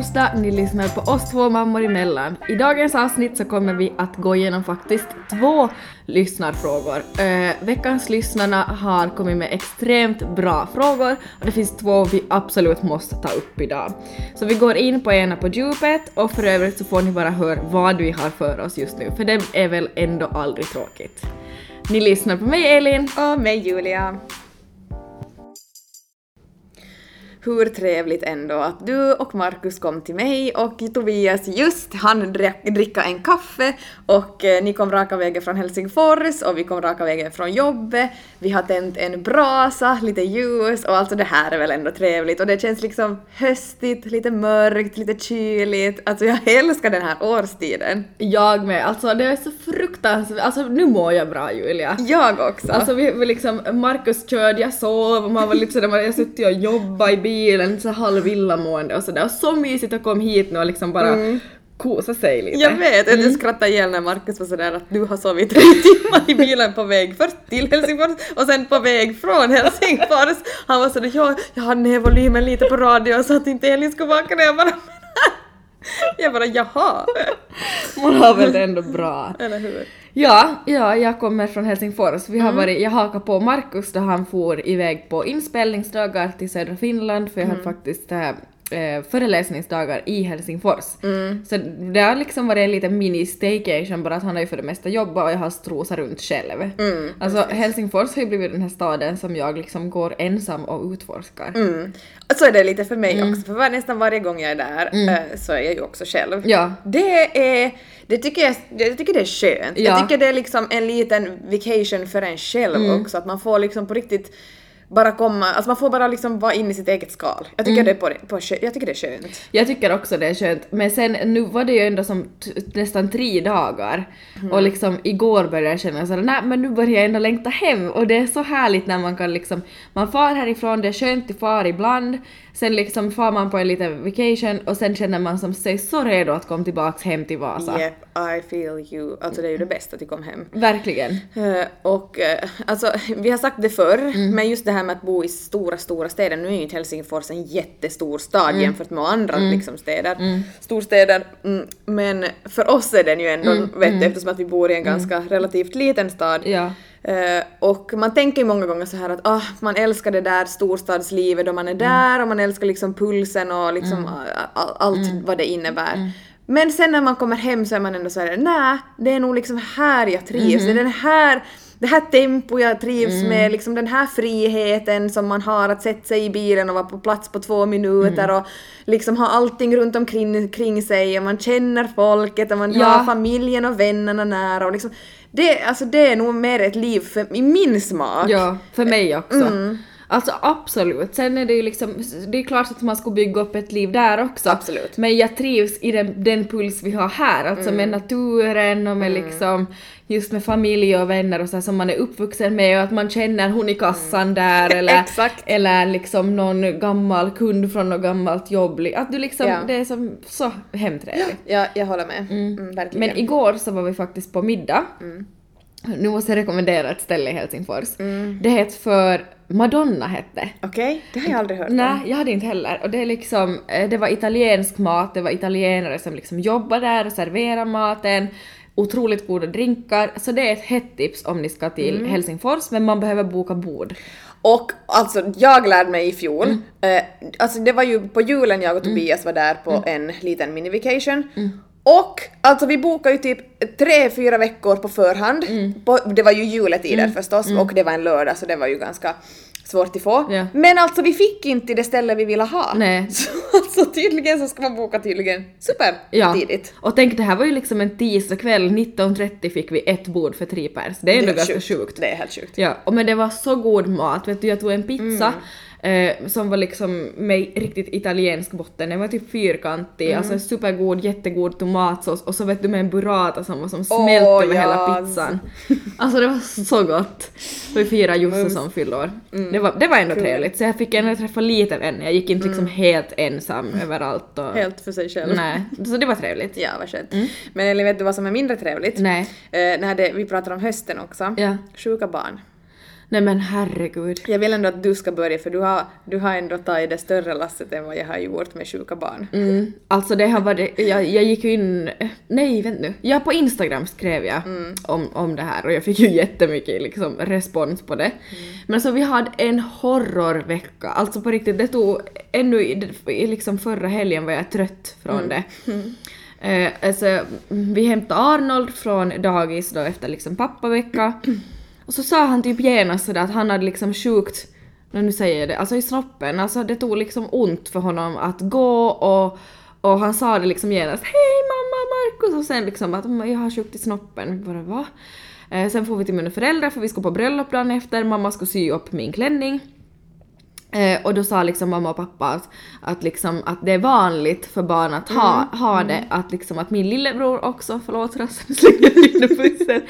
Torsdag, ni lyssnar på oss två mammor emellan. I dagens avsnitt så kommer vi att gå igenom faktiskt två lyssnarfrågor. Eh, veckans lyssnarna har kommit med extremt bra frågor och det finns två vi absolut måste ta upp idag. Så vi går in på ena på djupet och för övrigt så får ni bara höra vad vi har för oss just nu, för det är väl ändå aldrig tråkigt. Ni lyssnar på mig Elin. Och mig Julia. Hur trevligt ändå att du och Markus kom till mig och Tobias just han dricka en kaffe och eh, ni kom raka vägen från Helsingfors och vi kom raka vägen från jobbet. Vi har tänt en brasa, lite ljus och alltså det här är väl ändå trevligt och det känns liksom höstigt, lite mörkt, lite kyligt. Alltså jag älskar den här årstiden. Jag med, alltså det är så fruktansvärt, alltså nu mår jag bra Julia. Jag också. Alltså vi, vi liksom, Markus körde, jag sov, man var lite sådär, jag suttit och jobbat i bilen, så halv illamående och sådär. Och så mysigt att komma hit nu och liksom bara mm. kosa sig lite. Jag vet, mm. jag skrattade ihjäl när Markus var sådär att du har sovit tre timmar i bilen på väg först till Helsingfors och sen på väg från Helsingfors. Han var sådär ja, jag hade ner volymen lite på radio så att inte Elin skulle vakna. Jag bara jag bara jaha. Man har väl det ändå bra. Eller hur? Ja, ja, jag kommer från Helsingfors. Vi har mm. varit, jag hakade på Markus då han for iväg på inspelningsdagar till södra Finland för jag mm. hade faktiskt äh, föreläsningsdagar i Helsingfors. Mm. Så det har liksom varit en liten mini-staycation bara att han har ju för det mesta jobbat och jag har strosat runt själv. Mm, alltså precis. Helsingfors har ju blivit den här staden som jag liksom går ensam och utforskar. Mm. Så är det lite för mig mm. också, för var, nästan varje gång jag är där mm. äh, så är jag ju också själv. Ja. Det är det tycker jag, jag tycker det är skönt. Ja. Jag tycker det är liksom en liten vacation för en själv mm. också, att man får liksom på riktigt bara komma, alltså man får bara liksom vara inne i sitt eget skal. Jag tycker, mm. det, är på, på, jag tycker det är skönt. Jag tycker också det är skönt, men sen nu var det ju ändå som nästan tre dagar mm. och liksom igår började jag känna såhär nej men nu börjar jag ändå längta hem och det är så härligt när man kan liksom, man far härifrån, det är skönt att fara ibland, sen liksom far man på en liten vacation och sen känner man som sig så redo att komma tillbaks hem till Vasa. Yep, I feel you. Alltså det är ju det bästa att komma hem. Verkligen. Uh, och uh, alltså vi har sagt det förr, mm. men just det här med att bo i stora, stora städer, nu är ju inte Helsingfors en jättestor stad mm. jämfört med andra mm. liksom, städer, mm. storstäder, mm, men för oss är den ju ändå, mm. vet du, mm. eftersom att vi bor i en ganska relativt liten stad, ja. Uh, och man tänker ju många gånger så här att ah, man älskar det där storstadslivet då man är där och man älskar liksom pulsen och liksom all, allt vad det innebär. Men sen när man kommer hem så är man ändå såhär, nej, det är nog liksom här jag trivs, mm -hmm. det är den här det här tempo jag trivs mm. med, liksom den här friheten som man har att sätta sig i bilen och vara på plats på två minuter mm. och liksom ha allting runt omkring kring sig och man känner folket och man ja. har familjen och vännerna nära och liksom det, alltså det är nog mer ett liv för, i min smak. Ja, för mig också. Mm. Alltså absolut. Sen är det ju liksom, det är klart att man ska bygga upp ett liv där också. Absolut. Men jag trivs i den, den puls vi har här, alltså mm. med naturen och med mm. liksom just med familj och vänner och så som man är uppvuxen med och att man känner hon i kassan mm. där eller, eller liksom någon gammal kund från något gammalt jobb. Att du liksom, ja. det är som så hemtrevligt. Ja, jag håller med. Mm. Mm, Men igår så var vi faktiskt på middag. Mm. Nu måste jag rekommendera ett ställe i Helsingfors. Mm. Det heter för Madonna hette. Okej, okay, det har jag aldrig hört Nej, jag hade inte heller. Och det är liksom, eh, det var italiensk mat, det var italienare som liksom jobbar där och serverar maten otroligt goda drinkar, så det är ett hett tips om ni ska till mm. Helsingfors, men man behöver boka bord. Och alltså, jag lärde mig i fjol, mm. eh, alltså det var ju på julen jag och mm. Tobias var där på mm. en liten mini-vacation, mm. och alltså vi bokade ju typ tre, fyra veckor på förhand. Mm. På, det var ju juletider mm. förstås mm. och det var en lördag så det var ju ganska svårt att få. Ja. Men alltså vi fick inte det ställe vi ville ha. Nej. Så alltså tydligen så ska man boka tydligen super ja. tidigt. Och tänk det här var ju liksom en tisdagkväll, 19.30 fick vi ett bord för tre pers. Det är ändå ganska sjukt. sjukt. Det är helt sjukt. Ja, och men det var så god mat, vet du jag tog en pizza mm eh, som var liksom med riktigt italiensk botten. Den var typ fyrkantig, mm. alltså supergod, jättegod tomatsås och så vet du med en burrata som var som smält oh, över yes. hela pizzan. Alltså det var så gott. Vi firade Josse som fyllår. Mm. Det, var, det var ändå cool. trevligt, så jag fick ändå träffa lite vänner. Jag gick inte liksom mm. helt ensam överallt. Och... Helt för sig själv. Nej, så det var trevligt. Ja, vad skönt. Mm. Men Elin, vet du vad som är mindre trevligt? Nej. Eh, när det, vi pratar om hösten också. Ja. Sjuka barn. Nej men herregud. Jag vill ändå att du ska börja för du har, du har ändå tagit det större lasset än vad jag har gjort med sjuka barn. Mm, alltså det har varit, jag, jag gick ju in, nej vänta nu, ja på Instagram skrev jag om, om det här och jag fick ju jättemycket liksom respons på det. Men så vi hade en horrorvecka, alltså på riktigt det tog, ännu i, i liksom förra helgen var jag trött från det. Eh, alltså, vi hämtade Arnold från dagis då efter liksom pappavecka och så sa han typ genast sådär att han hade liksom sjukt, nu säger jag det, alltså i snoppen, alltså det tog liksom ont för honom att gå och, och han sa det liksom genast hej mamma Markus och sen liksom att mm, jag har sjukt i snoppen. Bara va? Eh, sen får vi till mina föräldrar för vi ska på bröllop dagen efter, mamma ska sy upp min klänning. Eh, och då sa liksom mamma och pappa att, att, liksom, att det är vanligt för barn att ha, ha det, att, liksom, att min lillebror också, förlåt rösten slänger in pussen,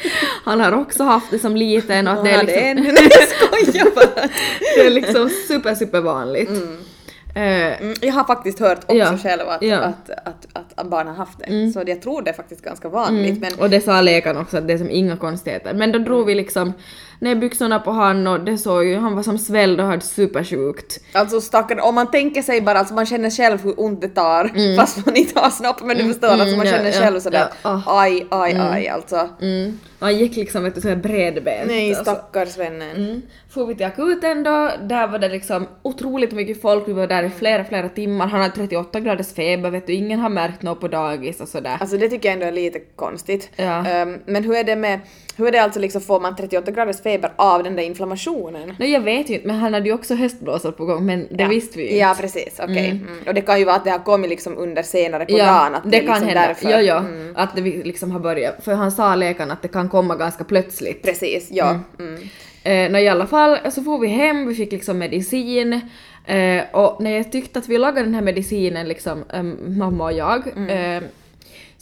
han har också haft det som liten och att det är liksom, en- jag skojar bara. det är liksom super super vanligt. Eh, Mm, jag har faktiskt hört också Ja, själv att, ja. att, att, att, barn har haft det. Så jag tror det är faktiskt ganska vanligt. Men och det sa läkaren också att det är som inga konstigheter. Men då drog vi liksom ner byxorna på han och det såg ju, han var som svälld och hade supersjukt. Alltså stackare, om man tänker sig bara, alltså man känner själv hur ont det tar fast man inte har snopp men du förstår, alltså man mm, ja, känner ja, själv sådär ja, aj, aj, aj alltså. Mm. Och han gick liksom vet du, såhär bredbent. Nej alltså. stackars vännen. Mm. Får vi till akuten då, där var det liksom otroligt mycket folk, vi var där i flera, flera timmar, han hade 38 graders feber vet du, ingen har märkt något på dagis och sådär. Alltså det tycker jag ändå är lite konstigt. Ja. Ehm, men hur är det med, hur är det alltså liksom, får man 38 graders feber av den där inflammationen? Nej jag vet ju inte, men han hade ju också höstblåsor på gång, men det Ja. visste vi ju Ja inte. precis, okej. Mm. Och det kan ju vara att det har kommit liksom under senare på Ja, dagen, att det, det, är kan liksom hända. därför. Ja, ja, Mm. att det liksom har börjat. För han sa läkaren att det kan komma ganska plötsligt. Precis, ja. Mm. Eh, när i alla fall så får vi hem, vi fick liksom medicin. Eh, och när jag tyckte att vi lagade den här medicinen, liksom, eh, mamma och jag, eh,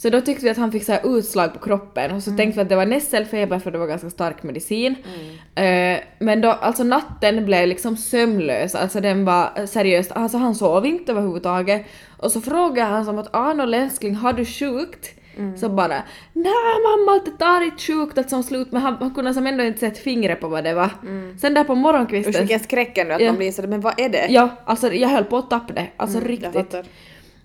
så då tyckte vi att han fick så här utslag på kroppen och så tänkte vi att det var nässelfeber för det var ganska stark medicin. Eh, men då, alltså natten blev liksom sömnlös, alltså den var eh, seriöst, alltså han sov inte överhuvudtaget. Och så frågade han som att Arnold älskling, har du sjukt? Så bara nej mamma det tar inte sjukt att som slut men han, han kunde som ändå inte sätta fingret på vad det var. Sen där på Usch morgonkvisten vilken skräck ändå att Ja. man blir sådär, men vad är det? Ja, alltså jag höll på att tappa det. Alltså Mm, riktigt.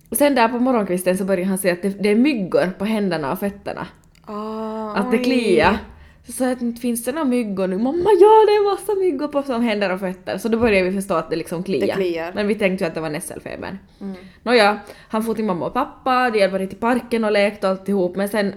Och sen där på morgonkvisten så började han säga att det, det är myggor på händerna och fötterna. Ah, Att det kliar. Så sa jag att finns det några myggor nu? Mamma ja det är massa myggor på som händer och fötter. Så då började vi förstå att det liksom kliar. Det kliar. Men vi tänkte ju att det var nässelfebern. Mm. Nåja, han får till mamma och pappa, de hade varit i parken och lekt och alltihop men sen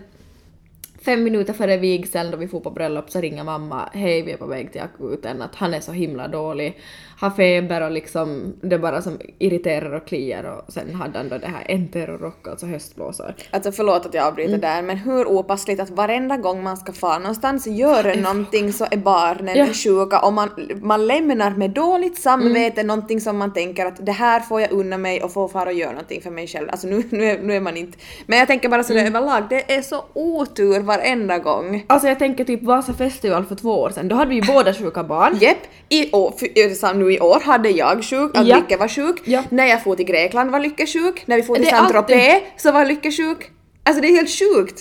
Fem minuter före vigseln då vi får på bröllop så ringer mamma hej vi är på väg till akuten att han är så himla dålig, har feber och liksom det bara som irriterar och kliar och sen hade han då det här enterorock, alltså höstblåsor. Alltså förlåt att jag avbryter Mm. där men hur opassligt att varenda gång man ska fara någonstans göra någonting så är barnen Ja. sjuka och man, man lämnar med dåligt samvete någonting som man tänker att det här får jag unna mig och får fara och göra någonting för mig själv. Alltså nu, nu, är, nu är man inte... Men jag tänker bara sådär Mm. överlag, det är så otur varenda gång. Alltså jag tänker typ Vasa festival för två år sedan, då hade vi ju båda sjuka barn. Jepp, i år, för, så nu i år hade jag sjuk, att Ja. Lykke var sjuk. Ja. När jag for till Grekland var Lykke sjuk. När vi for till Det Saint-Tropez så var Lykke sjuk. Alltså det är helt sjukt.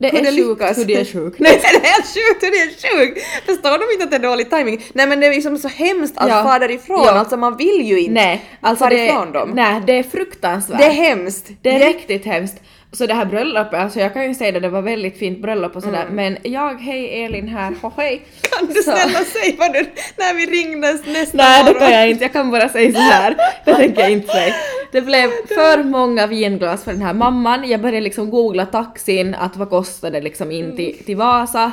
Det hur är sjukt lyckas. hur det är sjukt. Nej det är helt sjukt hur det är sjukt! Förstår de inte att det är dålig timing? Nej men det är liksom så hemskt att Ja. fara därifrån, Ja. alltså man vill ju inte Nej, alltså fara det, ifrån dem. nej, det är fruktansvärt. Det är hemskt. Det är riktigt hemskt. Så det här bröllopet, alltså jag kan ju säga det, det var väldigt fint bröllop och sådär, men jag, hej Elin här, ho hej. Kan du Så- snälla säga vad du, när vi ringdes nästa Nej det morgon? kan jag inte, jag kan bara säga så här. Det tänker jag inte säga. Det blev för många vinglas för den här mamman. Jag började liksom googla taxin, att vad kostade liksom in till, till Vasa.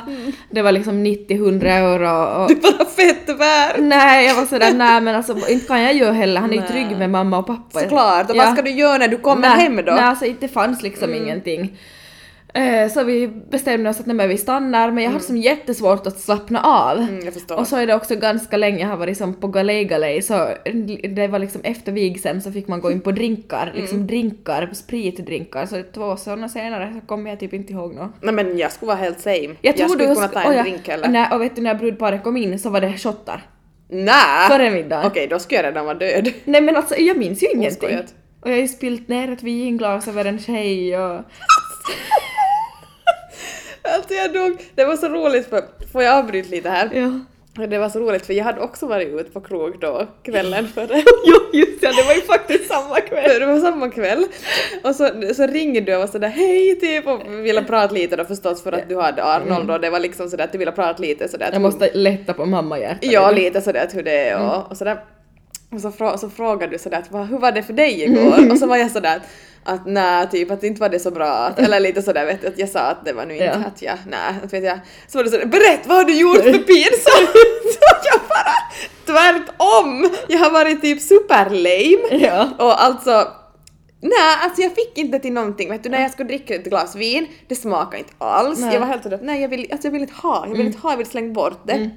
Det var liksom 90-100 euro och Du bara fett värd. nej jag var sådär nej men alltså inte kan jag ju heller, han är ju trygg med mamma och pappa. Såklart, och Ja. vad ska du göra när du kommer nej, hem då? Nej alltså det fanns liksom ingenting. Eh, Så vi bestämde oss att nej, men vi stannar men jag hade som jättesvårt att slappna av. Mm, jag. Och så är det också ganska länge, jag har varit som på galej galej så det var liksom efter vigseln så fick man gå in på drinkar, Mm. liksom drinkar, spritdrinkar. Så två sådana senare så kommer jag typ inte ihåg något. Nej men jag skulle vara helt same. Jag, tror skulle du kunna ta en och jag- drink heller. Nej, och vet du när brudparet kom in så var det shottar. Nä! Före middagen. Okej, då skulle jag redan vara död. Nej men alltså jag minns ju ingenting. Oskojat. Och jag har ju spillt ner ett vinglas över en tjej och... Alltså jag dog. Det var så roligt för, får jag avbryta lite här? Ja. Det var så roligt för jag hade också varit ute på krog då kvällen före. jo, just ja, det var ju faktiskt samma kväll. Det var samma kväll. Och så, så ringde du och var sådär hej typ och ville prata lite då förstås för att du hade Arnold och det var liksom sådär att du ville prata lite sådär. Jag måste lätta på mamma hjärtat. Ja, lite sådär att hur det är och, och sådär. Och så, frå, så frågade du sådär att "Va, hur var det för dig igår? Och så var jag sådär att, nej, typ att inte var det så bra. Att, eller lite sådär vet du, att jag sa att det var nu inte Ja. att jag, nej, att vet jag. Så var du sådär berätt vad har du gjort för pinsamt? så jag bara tvärtom! Jag har varit typ superlame. Ja. Och alltså Nej, alltså jag fick inte till någonting. Vet du, när jag skulle dricka ett glas vin, det smakade inte alls. Nej. Jag var helt sådär nej, jag vill, alltså jag vill inte ha, jag vill inte ha, jag vill slänga bort det.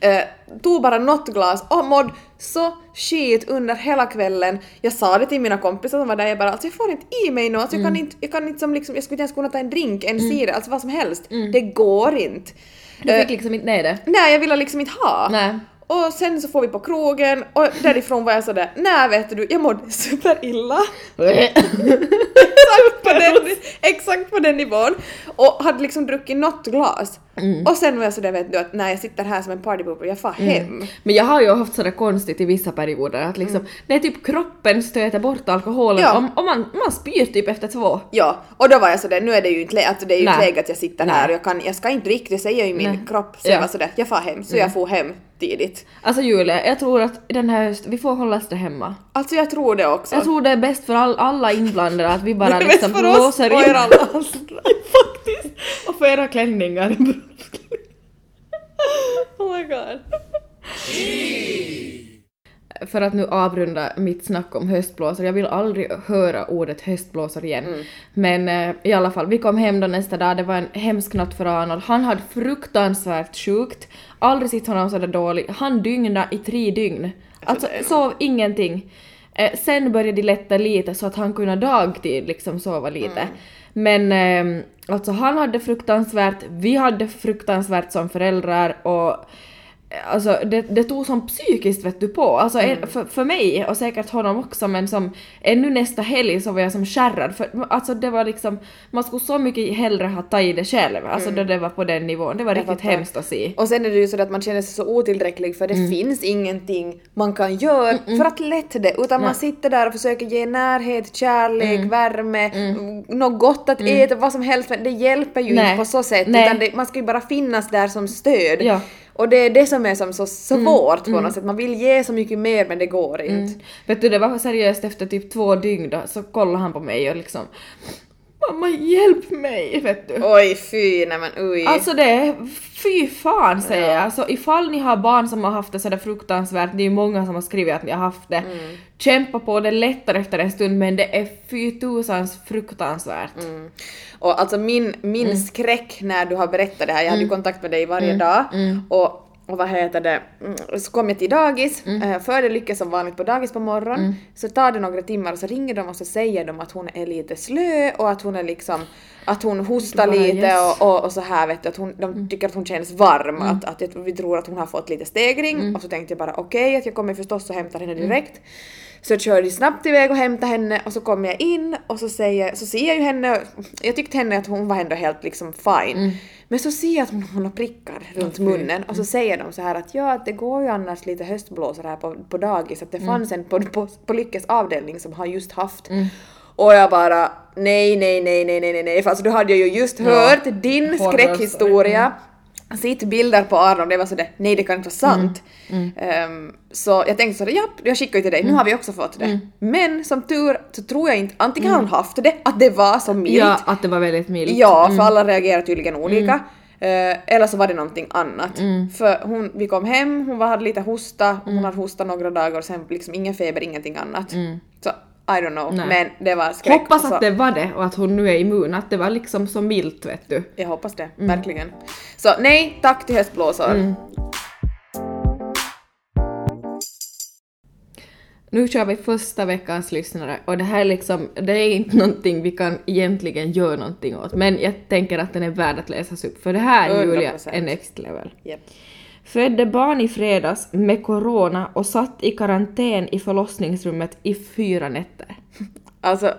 Eh, tog bara något glas och mådde så skit under hela kvällen. Jag sa det till mina kompisar som var där, jag bara alltså jag får inte i mig något, alltså, jag kan inte, jag kan inte som liksom, jag skulle inte ens kunna ta en drink, en cider, alltså vad som helst. Det går inte. Du Eh, fick liksom inte ner det. nej, jag ville liksom inte ha. Nej. Och sen så får vi på krogen och därifrån var jag sådär, nej vet du, jag mådde superilla. exakt, på den, exakt på den nivån. Och hade liksom druckit något glas. Och sen var jag sådär vet du att när jag sitter här som en partypooper, jag far hem. Men jag har ju haft sådär konstigt i vissa perioder att liksom, det är typ kroppen stöter bort alkoholen Ja. och, och man, man spyr typ efter två. Ja, och då var jag sådär, nu är det ju inte, alltså det är ju inte läge att jag sitter Nej. här och jag, kan, jag ska inte det säger ju min Nej. kropp. Så Ja. jag var sådär, jag far hem. Så jag får hem tidigt. Alltså Julia, jag tror att den här hösten, vi får hålla oss där hemma. Alltså jag tror det också. Jag tror det är bäst för all, alla inblandade att vi bara Det är liksom bäst för oss blåser och in er alla Faktiskt! Och för era klänningar. Oh my god. för att nu avrunda mitt snack om höstblåsare, jag vill aldrig höra ordet höstblåsare igen. Mm. Men eh, i alla fall, vi kom hem då nästa dag, det var en hemsk natt för Arnold. Han hade fruktansvärt sjukt, aldrig sett honom sådär dålig. Han dygnade i tre dygn. Alltså nog- sov ingenting. Eh, sen började de lätta lite så att han kunde dagtid liksom sova lite. Men eh, alltså han hade fruktansvärt, vi hade fruktansvärt som föräldrar och Alltså det, det tog som psykiskt vet du på, alltså en, för, för mig och säkert honom också men som ännu nästa helg så var jag som skärrad för alltså det var liksom, man skulle så mycket hellre ha tagit det själv, alltså då det var på den nivån, det var riktigt fattar. hemskt att se. Och sen är det ju så att man känner sig så otillräcklig för det finns ingenting man kan göra för att lätta det utan man sitter där och försöker ge närhet, kärlek, värme, mm. något gott att äta, vad som helst men det hjälper ju Nej. inte på så sätt Nej. utan det, man ska ju bara finnas där som stöd. Ja. Och det är det som är som så svårt på något sätt, man vill ge så mycket mer men det går inte. Vet du, det var seriöst efter typ två dygn då, så kollade han på mig och liksom Mamma hjälp mig, vet du. Oj fy, nej men oj. Alltså det är, fy fan säger jag. Alltså ifall ni har barn som har haft det sådär fruktansvärt, det är ju många som har skrivit att ni har haft det. Kämpa på, det lättar efter en stund men det är fy tusans fruktansvärt. Och alltså min, min skräck när du har berättat det här, jag hade ju kontakt med dig varje dag och, och vad heter det, mm, så kom jag till dagis, mm. för det lyckas som vanligt på dagis på morgonen, så tar det några timmar och så ringer de och så säger de att hon är lite slö och att hon är liksom att hon hostar bara, lite yes. och, och, och så här vet du, att hon, de tycker att hon känns varm, att, att jag- vi tror att hon har fått lite stegring. Och så tänkte jag bara okej att jag kommer förstås och hämtar henne direkt. Så jag körde snabbt iväg och hämtade henne och så kom jag in och så, säger, så ser jag ju henne, jag tyckte henne att hon var ändå helt liksom fine. Men så ser jag att hon, hon har prickar runt munnen och så säger de så här att ja, att det går ju annars lite höstblåsor här på, på dagis, att det fanns en på, på, på Lyckes avdelning som har just haft. Och jag bara nej, nej, nej, nej, nej, nej, för alltså då hade jag ju just hört din Horror skräckhistoria sitt bilder på Aron, det var sådär, nej det kan inte vara sant. Ehm, så jag tänkte sådär, japp, jag skickar ju till dig, nu har vi också fått det. Men som tur så tror jag inte, antingen har hon haft det, att det var så milt. Ja, att det var väldigt milt. Ja, för alla reagerar tydligen olika. Eh, eller så var det någonting annat. För hon, vi kom hem, hon var, hade lite hosta, hon hade hostat några dagar och sen liksom ingen feber, ingenting annat. Så I don't know, Nej. men det var skräck. Hoppas så- att det var det och att hon nu är immun, att det var liksom så milt vet du. Jag hoppas det, verkligen. Så nej, tack till höstblåsor. Nu kör vi första veckans lyssnare och det här är liksom, det är inte någonting vi kan egentligen göra någonting åt men jag tänker att den är värd att läsas upp för det här Julia 100%. är next level. Japp. Födde barn i fredags med corona och satt i karantän i förlossningsrummet i fyra nätter. Alltså,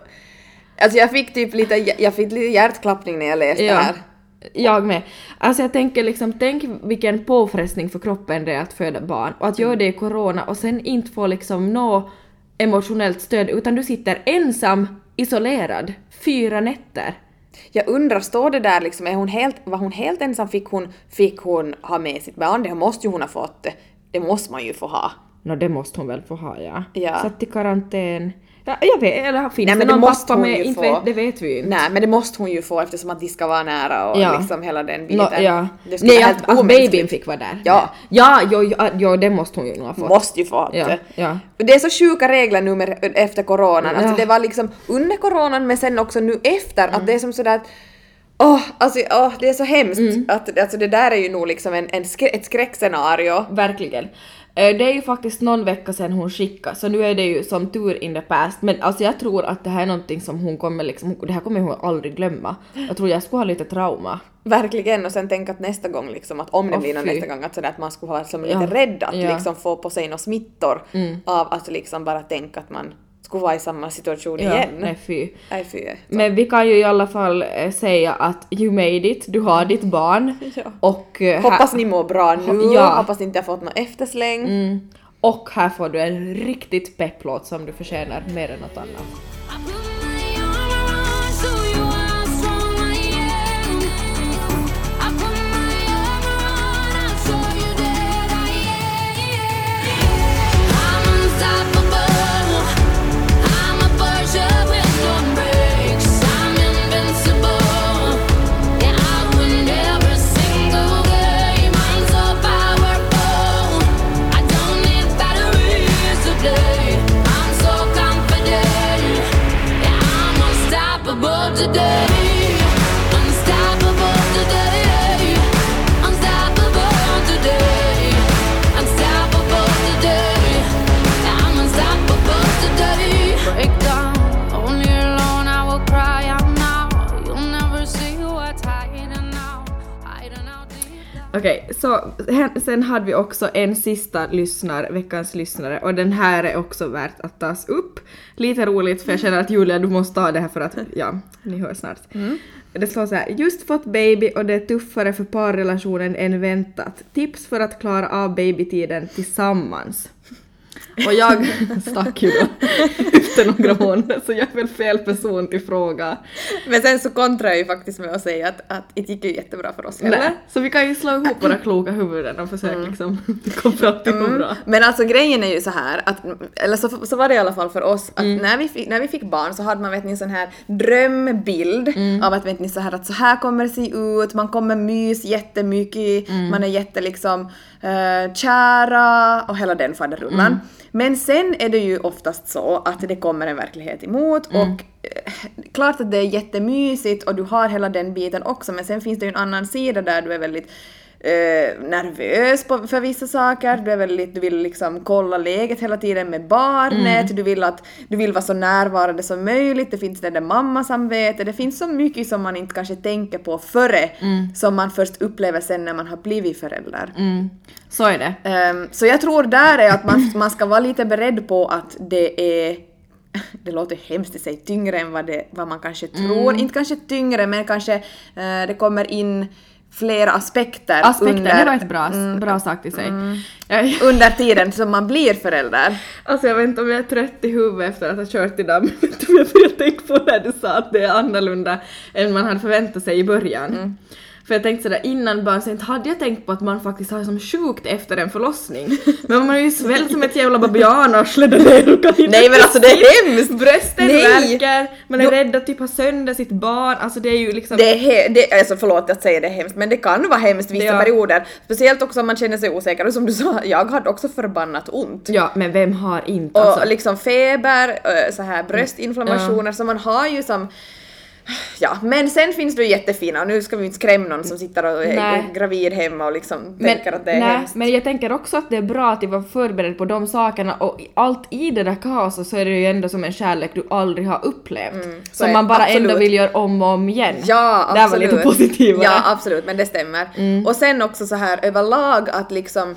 alltså jag fick typ lite, jag fick lite hjärtklappning när jag läste Ja. det här. Jag med. Alltså jag tänker liksom, tänk vilken påfrestning för kroppen det är att föda barn och att göra det i corona och sen inte få liksom nå emotionellt stöd utan du sitter ensam, isolerad, fyra nätter. Jag undrar, står det där liksom, är hon helt, var hon helt ensam? Fick hon, fick hon ha med sitt barn? Det måste ju hon ha fått. Det måste man ju få ha. Nå det måste hon väl få ha ja. Ja. Satt i karantän. Ja, jag vet, eller finns Nej, det men det någon måste pappa med? ju Inte få. vet, det vet vi ju inte. Nej, men det måste hon ju få eftersom att de ska vara nära och Ja. liksom hela den biten. ja. Det skulle Nej, vara att, helt att babyn fick vara där. Ja. Ja, jo, jo, jo, det måste hon ju nog ha fått. Måste ju få Ja, det. ja. Det är så sjuka regler nu med, efter coronan. Alltså det var liksom under coronan men sen också nu efter Mm. att det är som sådär att Åh, alltså åh, det är så hemskt Mm. att alltså det där är ju nog liksom en, en skrä, ett skräckscenario. Verkligen. Eh, Det är ju faktiskt någon vecka sedan hon skickade, så nu är det ju som tur in the past. Men alltså jag tror att det här är någonting som hon kommer liksom, det här kommer hon aldrig glömma. Jag tror jag skulle ha lite trauma. Verkligen och sen tänk att nästa gång liksom att om det Åh, blir någon fy. nästa gång att sådär att man skulle vara som Ja. lite rädd att Ja. Mm. liksom få på sig några smittor av att liksom bara tänka att man skulle vara i samma situation Ja, igen. nej fy. Nej fy. Men vi kan ju i alla fall eh, säga att you made it, du har ditt barn. Ja. Och, eh, Hoppas ni mår bra nu, Ja. hoppas ni inte har fått något eftersläng. mm, och här får du en riktigt pepplåt som du förtjänar mer än något annat. Okej, så sen hade vi också en sista lyssnar, veckans lyssnare och den här är också värt att tas upp. Lite roligt för jag känner att Julia du måste ta det här för att, ja, ni hör snart. Det står så här, just fått baby och det är tuffare för parrelationen än väntat. Tips för att klara av babytiden tillsammans. Och jag stack ju då efter några månader så jag är väl fel person till fråga. Men sen så kontrar jag ju faktiskt med att säga att, att det gick ju jättebra för oss heller. Så vi kan ju slå ihop våra kloka huvuden och försöka liksom komma fram till något bra. Men alltså grejen är ju så här att, eller så, så var det i alla fall för oss, att när, vi fick, när vi fick barn så hade man vet ni en sån här drömbild av att vet ni så här att så här kommer det se ut, man kommer mys jättemycket, man är jätte liksom uh, kära och hela den faderullan. Men sen är det ju oftast så att det kommer en verklighet emot och eh, klart att det är jättemysigt och du har hela den biten också men sen finns det ju en annan sida där du är väldigt eh, nervös på, för vissa saker, du är väldigt, du vill liksom kolla läget hela tiden med barnet, du vill att du vill vara så närvarande som möjligt, det finns det där mammasamvete, det. Finns så mycket som man inte kanske tänker på före som man först upplever sen när man har blivit förälder. Mm, så är det. Ehm, så jag tror där är att man, man ska vara lite beredd på att det är det låter hemskt att säga tyngre än vad, det, vad man kanske tror. Inte kanske tyngre men kanske eh, det kommer in flera aspekter, Aspekter, under, det var ett bra, bra sak till sig. Jag, under tiden som man blir förälder. alltså jag vet inte om jag är trött i huvudet efter att ha kört idag men vet du, jag började tänka på när du sa att det är annorlunda än man hade förväntat sig i början. För jag tänkte sådär innan barn, sen hade jag tänkt på att man faktiskt har som sjukt efter en förlossning. Men man är ju svälld som ett jävla babianarsle där nere och Nej men alltså det är hemskt! Brösten Nej. värker, man är Då- rädd att typ ha sönder sitt barn, alltså det är ju liksom... Det är he- det, alltså förlåt att säga det är hemskt men det kan vara hemskt vissa Ja. perioder. Speciellt också om man känner sig osäker och som du sa, jag hade också förbannat ont. Ja, men vem har inte? Och Alltså, liksom feber, så här bröstinflammationer, så man har ju som Ja, men sen finns det ju jättefina och nu ska vi inte skrämma någon som sitter och är Nej. gravid hemma och liksom men, tänker att det är nej, hemskt. men jag tänker också att det är bra att vara förberedd på de sakerna och allt i det där kaoset så är det ju ändå som en kärlek du aldrig har upplevt. så som man bara absolut. ändå vill göra om och om igen. Ja, Det här var absolut. lite positivare. Ja, absolut, men det stämmer. Och sen också så här överlag att liksom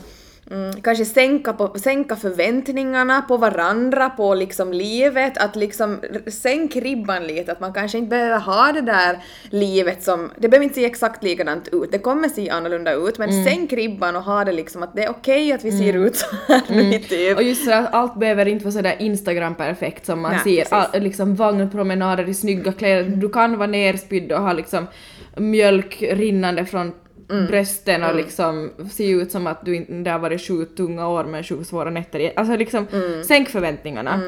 mm, kanske sänka, på, sänka förväntningarna på varandra, på liksom livet, att liksom sänk ribban lite, att man kanske inte behöver ha det där livet som, det behöver inte se exakt likadant ut, det kommer se annorlunda ut, men Mm. sänk ribban och ha det liksom att det är okej att vi ser ut så här nu typ. Och just så att allt behöver inte vara sådär Instagram-perfekt som man Nej, ser, all, liksom vagnpromenader i snygga kläder, du kan vara nerspydd och ha liksom mjölk rinnande från Mm. brösten och liksom se ut som att du inte, har varit sju tunga år med sju svåra nätter Alltså liksom, Mm. sänk förväntningarna.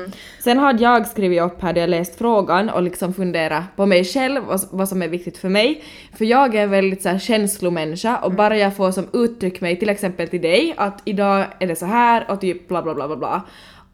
Sen hade jag skrivit upp här där jag läst frågan och liksom funderat på mig själv och vad som är viktigt för mig. För jag är en väldigt så här känslomänniska och bara jag får som uttryck mig till exempel till dig att idag är det så här och typ bla bla bla bla bla.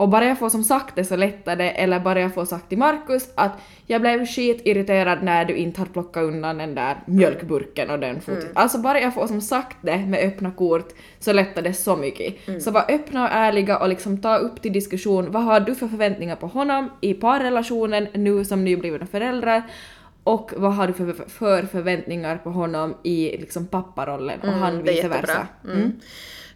Och bara jag får som sagt det så lättar det, eller bara jag får sagt till Markus att jag blev skitirriterad när du inte har plockat undan den där mjölkburken och den fot. Alltså bara jag får som sagt det med öppna kort så lättar det så mycket. Så var öppna och ärliga och liksom ta upp till diskussion vad har du för förväntningar på honom i parrelationen nu som nyblivna föräldrar och vad har du för, för förväntningar på honom i liksom papparollen och han Mm, är vice versa. Mm.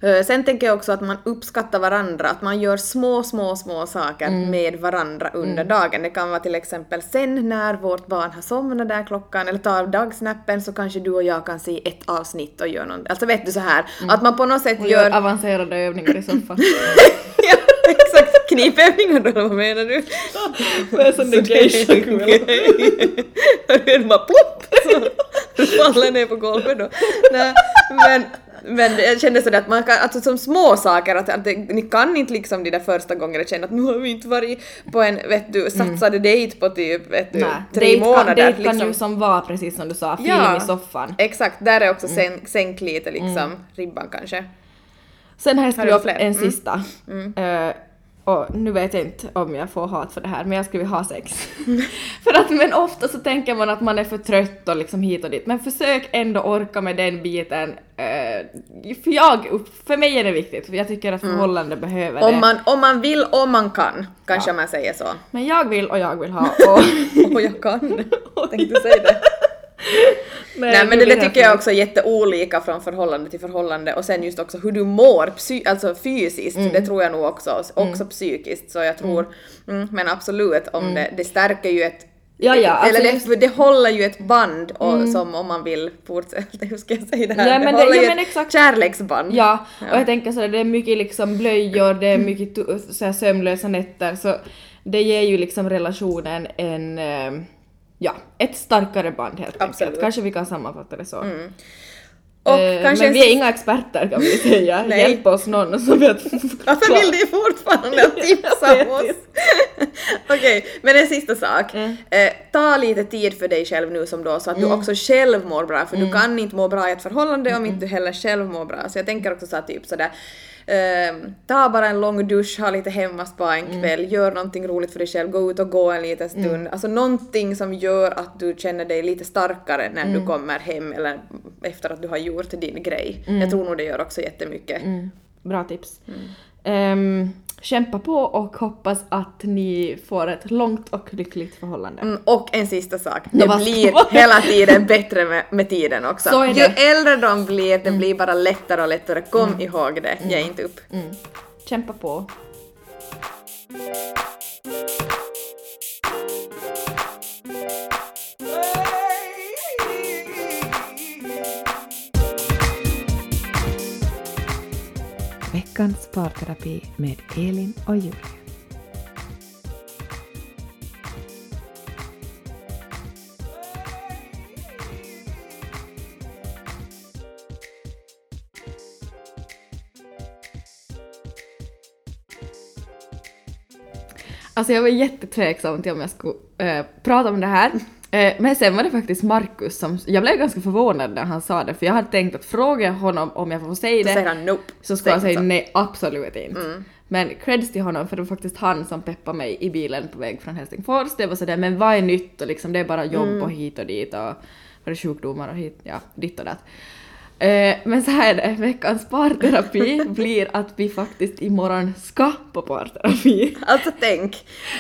Eh, Sen tänker jag också att man uppskattar varandra, att man gör små, små, små saker Mm. med varandra under dagen. Det kan vara till exempel sen när vårt barn har somnat där klockan, eller tar dagsnappen så kanske du och jag kan se ett avsnitt och göra något. Alltså vet du så här, att man på något sätt Mm. Gör gör... avancerade övningar i soffan. ja, exakt! Knipövningar då, vad menar du? Med sån där geisha-kula. Hör du bara plopp! Så faller ner på golvet då. Nej, men, men jag kände sådär att man kan, alltså som små saker, att, att det, ni kan inte liksom de där första gångerna känna att nu har vi inte varit på en, vet du, satsade dejt på typ, vet du, Nej, tre dejt kan, månader. dejt kan liksom. ju som vara precis som du sa, film Ja. i soffan. Exakt, där är också sänk, sänk lite liksom ribban kanske. Sen har jag skrivit du fler? en Mm. sista. Eh, och nu vet jag inte om jag får hat för det här, men jag skulle vilja ha sex. för att men ofta så tänker man att man är för trött och liksom hit och dit, men försök ändå orka med den biten. Eh, för jag, för mig är det viktigt, för jag tycker att förhållande behöver det. Om man, om man vill, om man kan, kanske man säger så. Men jag vill och jag vill ha och... Och jag kan. Tänkte säga det. Nej men det, det tycker jag också är jätteolika från förhållande till förhållande. Och sen just också hur du mår, psy- alltså fysiskt, Mm. det tror jag nog också, också psykiskt. Så jag tror, mm, men absolut om det, det stärker ju ett Ja, ja, alltså eller det, det håller ju ett band och, som om man vill fortsätta, hur ska jag säga det här? Ja, men det- håller ja, ju men ett exakt. kärleksband. Ja, och jag tänker så det är mycket liksom blöjor, det är mycket tu- så här sömnlösa nätter, så det ger ju liksom relationen en, eh, ja, ett starkare band helt Absolut. enkelt. Kanske vi kan sammanfatta det så. Och Eh, kanske men en vi är inga experter kan vi säga. Hjälp oss någon som vet. Varför vill du fortfarande tipsa oss? Okej, men en sista sak. Mm. Eh, ta lite tid för dig själv nu som då så att du också själv mår bra för Mm. du kan inte må bra i ett förhållande om inte du heller själv mår bra. Så jag tänker också så här, typ sådär eh, ta bara en lång dusch, ha lite hemmaspa en Mm. kväll, gör någonting roligt för dig själv, gå ut och gå en liten stund. Alltså någonting som gör att du känner dig lite starkare när Mm. du kommer hem eller efter att du har gjort din grej. Jag tror nog det gör också jättemycket. Mm, bra tips. Ehm, kämpa på och hoppas att ni får ett långt och lyckligt förhållande. Mm, och en sista sak, det blir hela tiden bättre med, med tiden också. Ju det. Mm. äldre de blir, det blir bara lättare och lättare. Kom ihåg det, ge inte upp. Mm. Kämpa på. Veckans parterapi med Elin och Julia. Alltså jag var jättetveksam till om jag skulle äh, prata om det här. Eh, men sen var det faktiskt Markus som, jag blev ganska förvånad när han sa det för jag hade tänkt att fråga honom om jag får säga Så det. säger han nope. så ska jag Säg säga nej, absolut inte. Mm. Men creds till honom för det var faktiskt han som peppade mig i bilen på väg från Helsingfors. Det var sådär, men vad är nytt och liksom det är bara jobb Mm. och hit och dit och var det sjukdomar och hit, ja, ditt och datt. Eh, men så här är det, veckans parterapi blir att vi faktiskt imorgon ska på parterapi. Alltså tänk,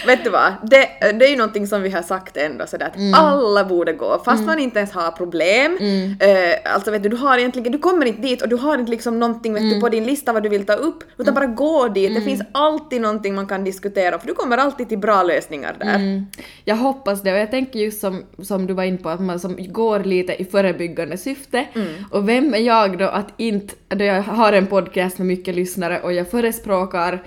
vet du vad? Det, det är ju någonting som vi har sagt ändå sådär att alla borde gå fast man inte ens har problem. Eh, alltså vet du, du har egentligen, du kommer inte dit och du har inte liksom någonting vet du, på din lista vad du vill ta upp utan bara gå dit. Det finns alltid någonting man kan diskutera för du kommer alltid till bra lösningar där. Mm. Jag hoppas det och jag tänker just som, som du var inne på att man som går lite i förebyggande syfte och vem är jag då att inte, då jag har en podcast med mycket lyssnare och jag förespråkar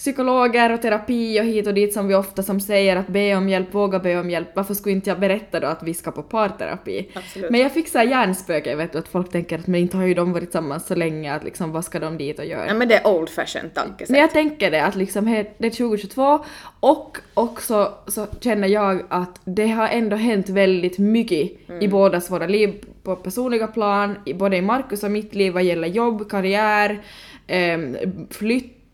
psykologer och terapi och hit och dit som vi ofta som säger att be om hjälp, våga be om hjälp, varför skulle inte jag berätta då att vi ska på parterapi? Absolut. Men jag fick såhär hjärnspöke, vet du, att folk tänker att men inte har ju de varit tillsammans så länge, att liksom vad ska de dit och göra? Ja men det är old fashion tankesätt. Men jag tänker det att liksom det är 2022 och också så känner jag att det har ändå hänt väldigt mycket i bådas våra liv på personliga plan, både i Markus och mitt liv vad gäller jobb, karriär, ehm,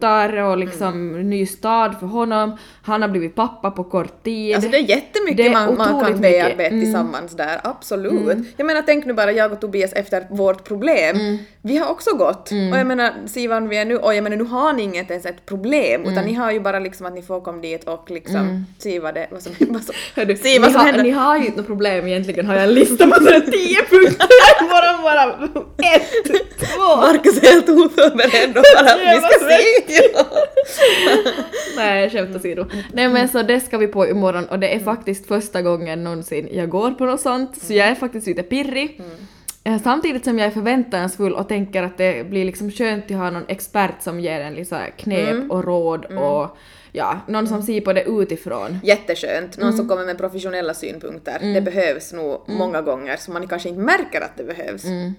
flyttar och liksom ny stad för honom. Han har blivit pappa på kort tid. Alltså det är jättemycket Det är man, man kan bearbeta Mm. tillsammans där, absolut. Jag menar tänk nu bara jag och Tobias efter vårt problem. Mm. Vi har också gått. Och jag menar se var vi är nu och jag menar nu har ni inget ens ett problem utan Mm. ni har ju bara liksom att ni får komma dit och liksom se vad det vad som, vad som, Hördu, se vad ni, som har, händer. ni har ju inte något problem egentligen har jag en lista på sådär tio punkter. bara bara ett, två. Marcus är helt oförberedd och bara vi ska se. Nej, skämt åsido. Nej men så det ska vi på imorgon och det är faktiskt första gången någonsin jag går på något sånt så jag är faktiskt lite pirrig. Eh, Samtidigt som jag är förväntansfull och tänker att det blir liksom skönt att ha någon expert som ger en här knep och råd och ja, någon som ser på det utifrån. Jätteskönt, någon Mm. som kommer med professionella synpunkter. Det behövs nog många gånger så man kanske inte märker att det behövs. Mm.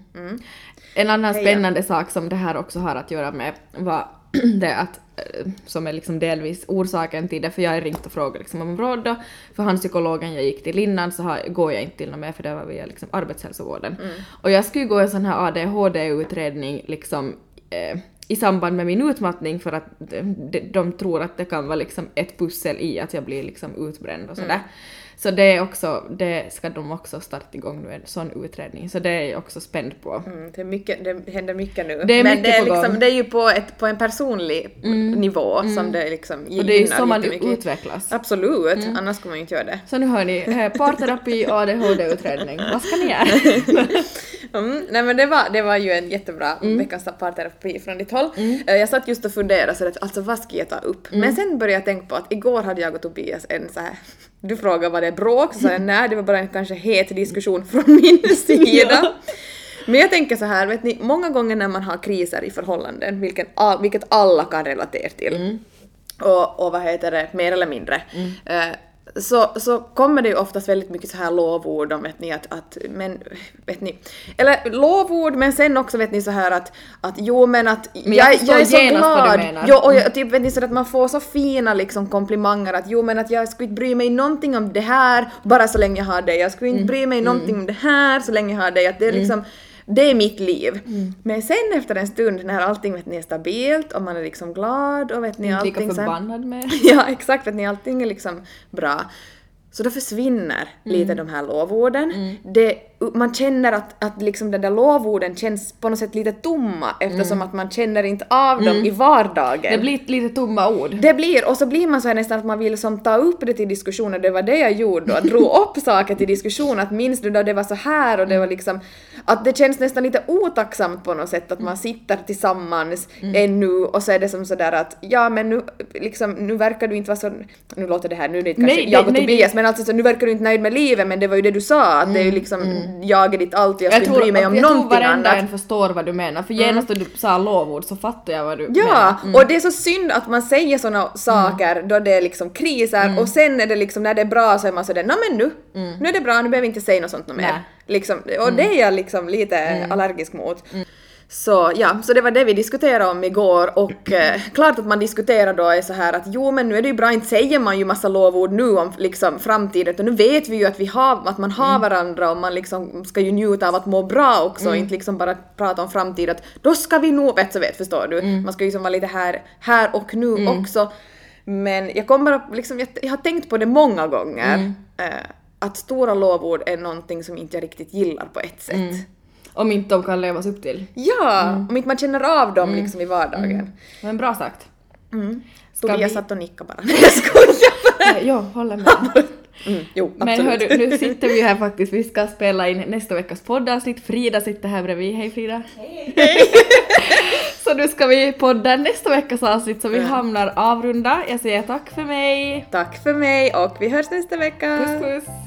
En annan Heja. spännande sak som det här också har att göra med var det att, eh, som är liksom delvis orsaken till det, för jag har ringt och frågat liksom om råd då, för han psykologen jag gick till innan så har, går jag inte till något mer för det var via liksom arbetshälsovården. Och jag skulle gå en sån här ADHD-utredning liksom eh, i samband med min utmattning för att de, de, tror att det kan vara liksom ett pussel i att jag blir liksom utbränd och sådär. Så det är också, det ska de också starta igång nu, en sån utredning. Så det är jag också spänd på. Mm, det, är mycket, det händer mycket nu. Det är Men mycket det är, på liksom, gång. det är ju på, ett, på en personlig nivå som det liksom Och det är ju gynnar så man utvecklas. Absolut, annars skulle man ju inte göra det. Så nu hör ni, eh, parterapi ADHD-utredning. Vad ska ni göra? Mm, nej men det var, det var ju en jättebra Mm. veckans parterapi från ditt håll. Eh, Jag satt just och funderade så att alltså vad ska jag ta upp? Mm. Men sen började jag tänka på att igår hade jag och Tobias en så här du frågade var det bråk, så sa jag nej det var bara en kanske het diskussion från min sida. Men jag tänker så här, vet ni, många gånger när man har kriser i förhållanden, vilket, all, vilket alla kan relatera till, Mm. och, och vad heter det, mer eller mindre, eh, så, så kommer det ju oftast väldigt mycket så här lovord om vet ni att, att men vet ni, eller lovord men sen också vet ni så här att, att jo men att Men jag jag, jag är så glad. Jo, och jag, typ vet ni så att man får så fina liksom komplimanger att jo men att jag skulle inte bry mig någonting om det här bara så länge jag har dig. Jag skulle Mm. inte bry mig någonting om det här så länge jag har dig. Att det är liksom det är mitt liv. Mm. Men sen efter en stund när allting vet ni, är stabilt och man är liksom glad och vet ni Inte lika allting här- förbannad med. Ja, exakt, vet ni, allting är liksom bra. Så då försvinner lite Mm. de här lovorden. Det, man känner att, att liksom den där lovorden känns på något sätt lite tomma eftersom att man känner inte av dem i vardagen. Mm. Det blir lite tomma ord. Det blir, och så blir man så här nästan att man vill som ta upp det till diskussion och det var det jag gjorde då, drog upp saker till diskussion att minns du då det var så här och det var liksom att det känns nästan lite otacksamt på något sätt att man sitter tillsammans ännu och så är det som sådär att ja men nu liksom nu verkar du inte vara så, nu låter det här, nu är det kanske Nej, jag och nej, Tobias men alltså så nu verkar du inte nöjd med livet men det var ju det du sa att det är ju liksom jag är ditt allt och jag, skulle inte bry mig om jag tror någonting varenda annat. en förstår vad du menar, för genast när du sa lovord så fattar jag vad du Ja, menar. Mm. och det är så synd att man säger såna saker då det är liksom kriser Mm. och sen är det liksom när det är bra så är man sådär nå men nu, nu är det bra, nu behöver vi inte säga något sånt något mer. Mm. Liksom, och det är jag liksom lite allergisk mot. Så ja, så det var det vi diskuterade om igår och eh, klart att man diskuterar då är så här att jo men nu är det ju bra, inte säger man ju massa lovord nu om liksom framtiden utan nu vet vi ju att vi har, att man har varandra och man liksom ska ju njuta av att må bra också och inte liksom bara prata om framtiden att då ska vi nog, vet så vet förstår du, man ska ju liksom vara lite här, här och nu också. Men jag kommer att liksom, jag, jag har tänkt på det många gånger eh, att stora lovord är någonting som inte jag riktigt gillar på ett sätt. Om inte de kan levas upp till. Ja, om inte man känner av dem liksom i vardagen. Men bra sagt. Ska Tobias vi- satt och nickade bara. Jag skojar bara. Jo, håller med. Mm, jo, Men hördu, nu sitter vi här faktiskt, vi ska spela in nästa veckas poddavsnitt. Frida sitter här bredvid. Hej Frida! Hej! så nu ska vi podda nästa veckas avsnitt så vi hamnar avrunda. Jag säger tack för mig. Tack för mig och vi hörs nästa vecka. Puss puss!